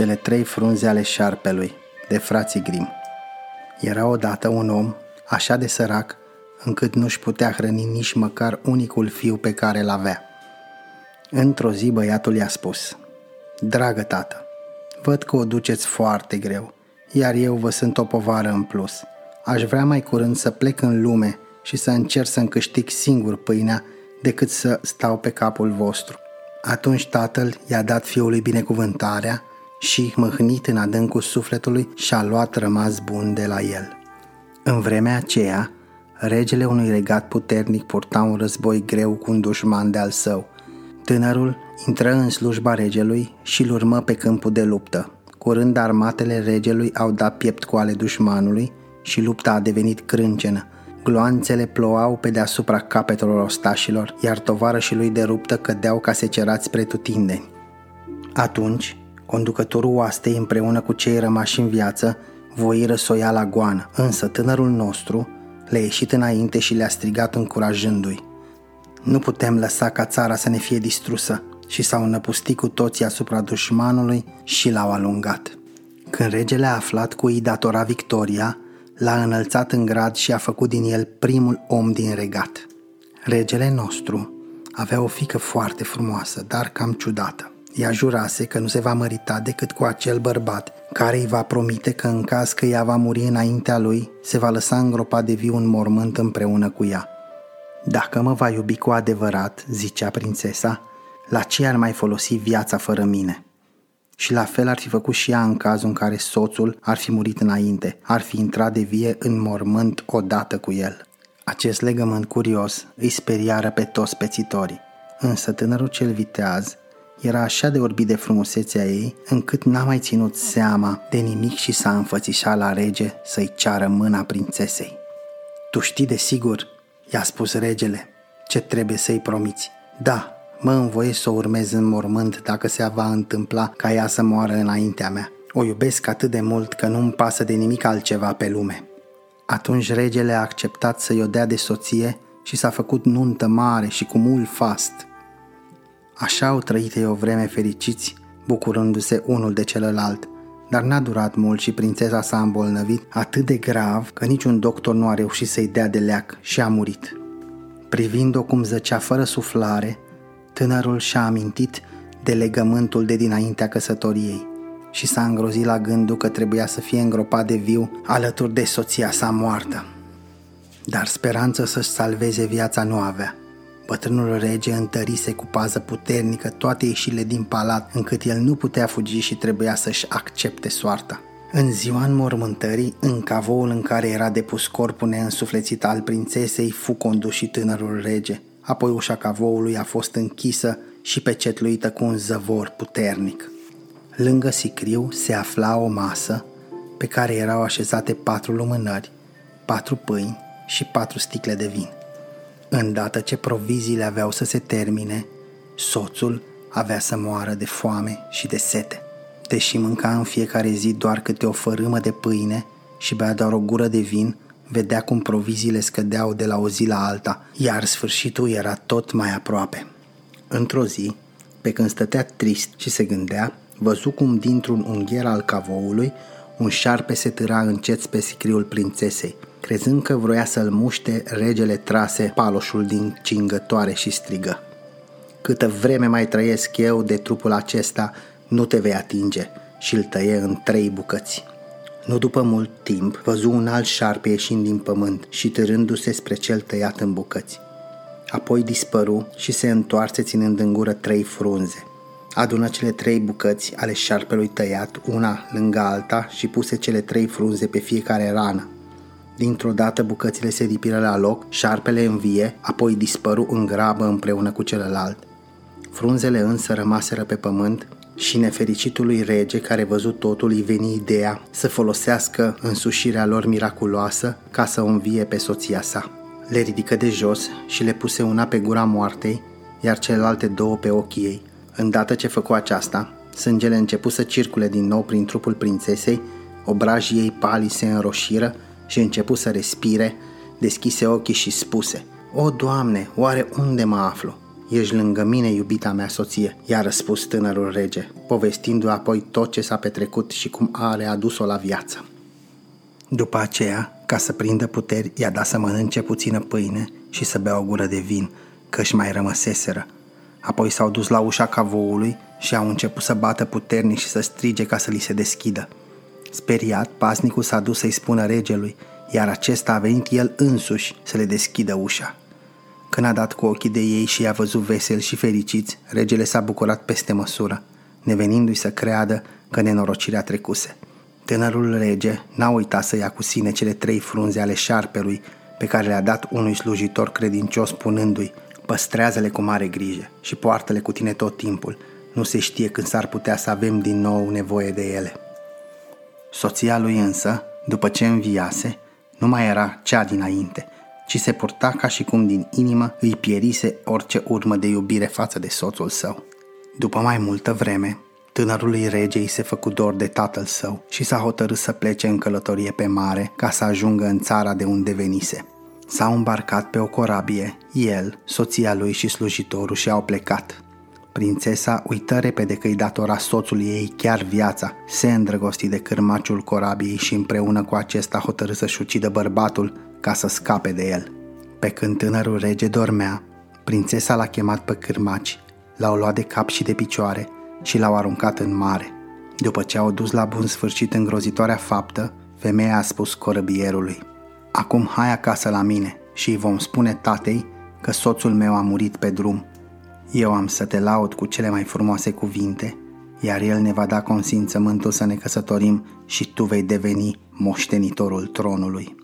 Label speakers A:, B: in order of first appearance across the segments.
A: Cele trei frunze ale șarpelui, de frații Grim. Era odată un om așa de sărac încât nu-și putea hrăni nici măcar unicul fiu pe care îl avea. Într-o zi băiatul i-a spus, Dragă tată, văd că o duceți foarte greu, iar eu vă sunt o povară în plus. Aș vrea mai curând să plec în lume și să încerc să-mi câștig singur pâinea decât să stau pe capul vostru. Atunci tatăl i-a dat fiului binecuvântarea și, mâhnit în adâncul sufletului, și-a luat rămas bun de la el. În vremea aceea, regele unui regat puternic purta un război greu cu un dușman de al său. Tânărul intră în slujba regelui și îl urmă pe câmpul de luptă. Curând armatele regelui au dat piept cu ale dușmanului și lupta a devenit crâncenă. Gloanțele plouau pe deasupra capetelor ostașilor, iar tovarășii lui de ruptă cădeau ca secerați spre tutindeni. Atunci, conducătorul oastei împreună cu cei rămași în viață voiră să o ia la goană, însă tânărul nostru le-a ieșit înainte și le-a strigat încurajându-i. Nu putem lăsa ca țara să ne fie distrusă și s-au năpustit cu toții asupra dușmanului și l-au alungat. Când regele a aflat cu îi datora victoria, l-a înălțat în grad și a făcut din el primul om din regat. Regele nostru avea o fică foarte frumoasă, dar cam ciudată. Ea jurase că nu se va mărita decât cu acel bărbat care îi va promite că în caz că ea va muri înaintea lui, se va lăsa îngropat de viu un mormânt împreună cu ea. Dacă mă va iubi cu adevărat, zicea prințesa, la ce ar mai folosi viața fără mine? Și la fel ar fi făcut și ea în cazul în care soțul ar fi murit înainte, ar fi intrat de vie în mormânt odată cu el. Acest legământ curios îi speriară pe toți pețitorii, însă tânărul cel viteaz era așa de orbit de frumusețea ei, încât n-a mai ținut seama de nimic și s-a înfățișat la rege să-i ceară mâna prințesei. Tu știi de sigur, i-a spus regele, ce trebuie să-i promiți. Da, mă învoie să o urmez în mormânt dacă se va întâmpla ca ea să moară înaintea mea. O iubesc atât de mult că nu-mi pasă de nimic altceva pe lume. Atunci regele a acceptat să-i o dea de soție și s-a făcut nuntă mare și cu mult fast – Așa au trăit ei o vreme fericiți, bucurându-se unul de celălalt, dar n-a durat mult și prințesa s-a îmbolnăvit atât de grav că niciun doctor nu a reușit să-i dea de leac și a murit. Privind-o cum zăcea fără suflare, tânărul și-a amintit de legământul de dinaintea căsătoriei și s-a îngrozit la gândul că trebuia să fie îngropat de viu alături de soția sa moartă. Dar speranță să-și salveze viața nu avea. Bătrânul rege întărise cu pază puternică toate ieșile din palat, încât el nu putea fugi și trebuia să-și accepte soarta. În ziua înmormântării, în cavoul în care era depus corpul neînsuflețit al prințesei, fu condus și tânărul rege. Apoi ușa cavoului a fost închisă și pecetluită cu un zăvor puternic. Lângă sicriu se afla o masă pe care erau așezate patru lumânări, patru pâini și patru sticle de vin. Îndată ce proviziile aveau să se termine, soțul avea să moară de foame și de sete. Deși mânca în fiecare zi doar câte o fărâmă de pâine și bea doar o gură de vin, vedea cum proviziile scădeau de la o zi la alta, iar sfârșitul era tot mai aproape. Într-o zi, pe când stătea trist și se gândea, văzu cum dintr-un ungher al cavoului un șarpe se târa încet pe sicriul prințesei – Crezând că vroia să-l muște, regele trase paloșul din cingătoare și strigă. Câtă vreme mai trăiesc eu de trupul acesta, nu te vei atinge și îl tăie în trei bucăți. Nu după mult timp, văzu un alt șarpe ieșind din pământ și târându-se spre cel tăiat în bucăți. Apoi dispăru și se întoarse ținând în gură trei frunze. Adună cele trei bucăți ale șarpelui tăiat, una lângă alta și puse cele trei frunze pe fiecare rană. Dintr-o dată bucățile se ripiră la loc, șarpele învie, apoi dispăru în grabă împreună cu celălalt. Frunzele însă rămaseră pe pământ și nefericitului rege care văzut totul îi veni ideea să folosească însușirea lor miraculoasă ca să o învie pe soția sa. Le ridică de jos și le puse una pe gura moartei, iar celelalte două pe ochii ei. Îndată ce făcu aceasta, sângele începu să circule din nou prin trupul prințesei, obrajii ei pali se înroșiră și începu să respire, deschise ochii și spuse O, Doamne, oare unde mă aflu? Ești lângă mine, iubita mea soție, i-a răspuns tânărul rege, povestindu-i apoi tot ce s-a petrecut și cum a readus-o la viață. După aceea, ca să prindă puteri, i-a dat să mănânce puțină pâine și să bea o gură de vin, că își mai rămăseseră. Apoi s-au dus la ușa cavoului și au început să bată puternic și să strige ca să li se deschidă. Speriat, pasnicul s-a dus să-i spună regelui, iar acesta a venit el însuși să le deschidă ușa. Când a dat cu ochii de ei și i-a văzut vesel și fericiți, regele s-a bucurat peste măsură, nevenindu-i să creadă că nenorocirea trecuse. Tânărul rege n-a uitat să ia cu sine cele trei frunze ale șarpelui pe care le-a dat unui slujitor credincios spunându-i Păstrează-le cu mare grijă și poartă-le cu tine tot timpul. Nu se știe când s-ar putea să avem din nou nevoie de ele. Soția lui însă, după ce înviase, nu mai era cea dinainte, ci se purta ca și cum din inimă îi pierise orice urmă de iubire față de soțul său. După mai multă vreme, tânărului rege îi se făcu dor de tatăl său și s-a hotărât să plece în călătorie pe mare ca să ajungă în țara de unde venise. S-au îmbarcat pe o corabie, el, soția lui și slujitorul și au plecat. Prințesa uită repede că îi datora soțului ei chiar viața, se îndrăgosti de cârmaciul corabiei și împreună cu acesta hotărâ să-și ucidă bărbatul ca să scape de el. Pe când tânărul rege dormea, prințesa l-a chemat pe cârmaci, l-au luat de cap și de picioare și l-au aruncat în mare. După ce au dus la bun sfârșit îngrozitoarea faptă, femeia a spus corăbierului, Acum hai acasă la mine și îi vom spune tatei că soțul meu a murit pe drum eu am să te laud cu cele mai frumoase cuvinte, iar el ne va da consimțământul să ne căsătorim și tu vei deveni moștenitorul tronului.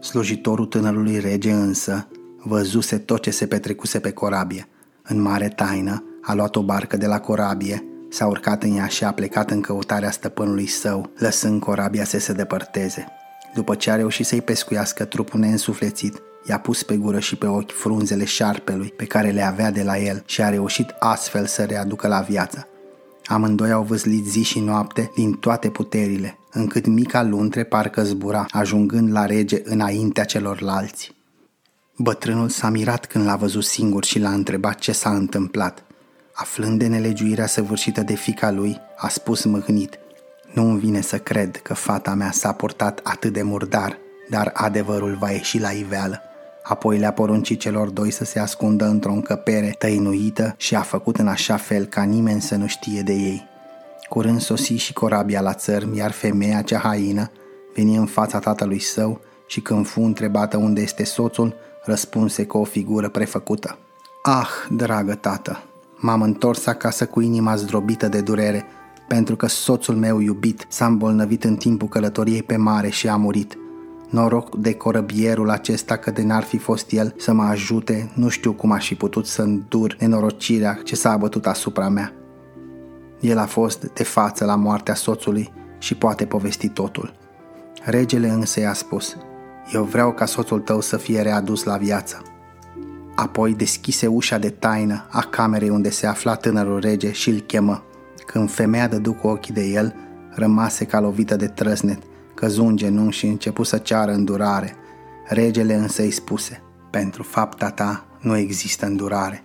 A: Slujitorul tânărului rege însă văzuse tot ce se petrecuse pe corabie. În mare taină a luat o barcă de la corabie, s-a urcat în ea și a plecat în căutarea stăpânului său, lăsând corabia să se depărteze. După ce a reușit să-i pescuiască trupul neînsuflețit, I-a pus pe gură și pe ochi frunzele șarpelui pe care le avea de la el și a reușit astfel să readucă la viață. Amândoi au văzlit zi și noapte din toate puterile, încât mica luntre parcă zbura, ajungând la rege înaintea celorlalți. Bătrânul s-a mirat când l-a văzut singur și l-a întrebat ce s-a întâmplat. Aflând de nelegiuirea săvârșită de fica lui, a spus mâhnit, Nu îmi vine să cred că fata mea s-a purtat atât de murdar, dar adevărul va ieși la iveală. Apoi le-a poruncit celor doi să se ascundă într-o încăpere tăinuită și a făcut în așa fel ca nimeni să nu știe de ei. Curând sosi și corabia la țărm, iar femeia cea haină veni în fața tatălui său și când fu întrebată unde este soțul, răspunse cu o figură prefăcută. Ah, dragă tată, m-am întors acasă cu inima zdrobită de durere, pentru că soțul meu iubit s-a îmbolnăvit în timpul călătoriei pe mare și a murit. Noroc de corăbierul acesta că de n-ar fi fost el să mă ajute, nu știu cum aș fi putut să îndur nenorocirea ce s-a abătut asupra mea. El a fost de față la moartea soțului și poate povesti totul. Regele însă i-a spus, eu vreau ca soțul tău să fie readus la viață. Apoi deschise ușa de taină a camerei unde se afla tânărul rege și îl chemă. Când femeia dădu cu ochii de el, rămase ca lovită de trăsnet căzu în genunchi și începu să ceară îndurare. Regele însă îi spuse, pentru fapta ta nu există îndurare.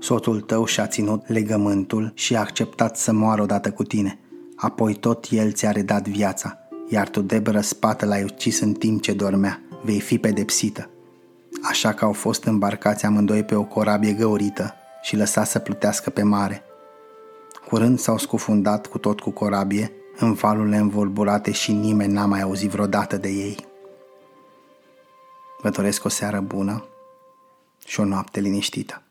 A: Soțul tău și-a ținut legământul și a acceptat să moară odată cu tine. Apoi tot el ți-a redat viața, iar tu de spată l-ai ucis în timp ce dormea. Vei fi pedepsită. Așa că au fost îmbarcați amândoi pe o corabie găurită și lăsați să plutească pe mare. Curând s-au scufundat cu tot cu corabie în valurile învolburate și nimeni n-a mai auzit vreodată de ei. Vă doresc o seară bună și o noapte liniștită.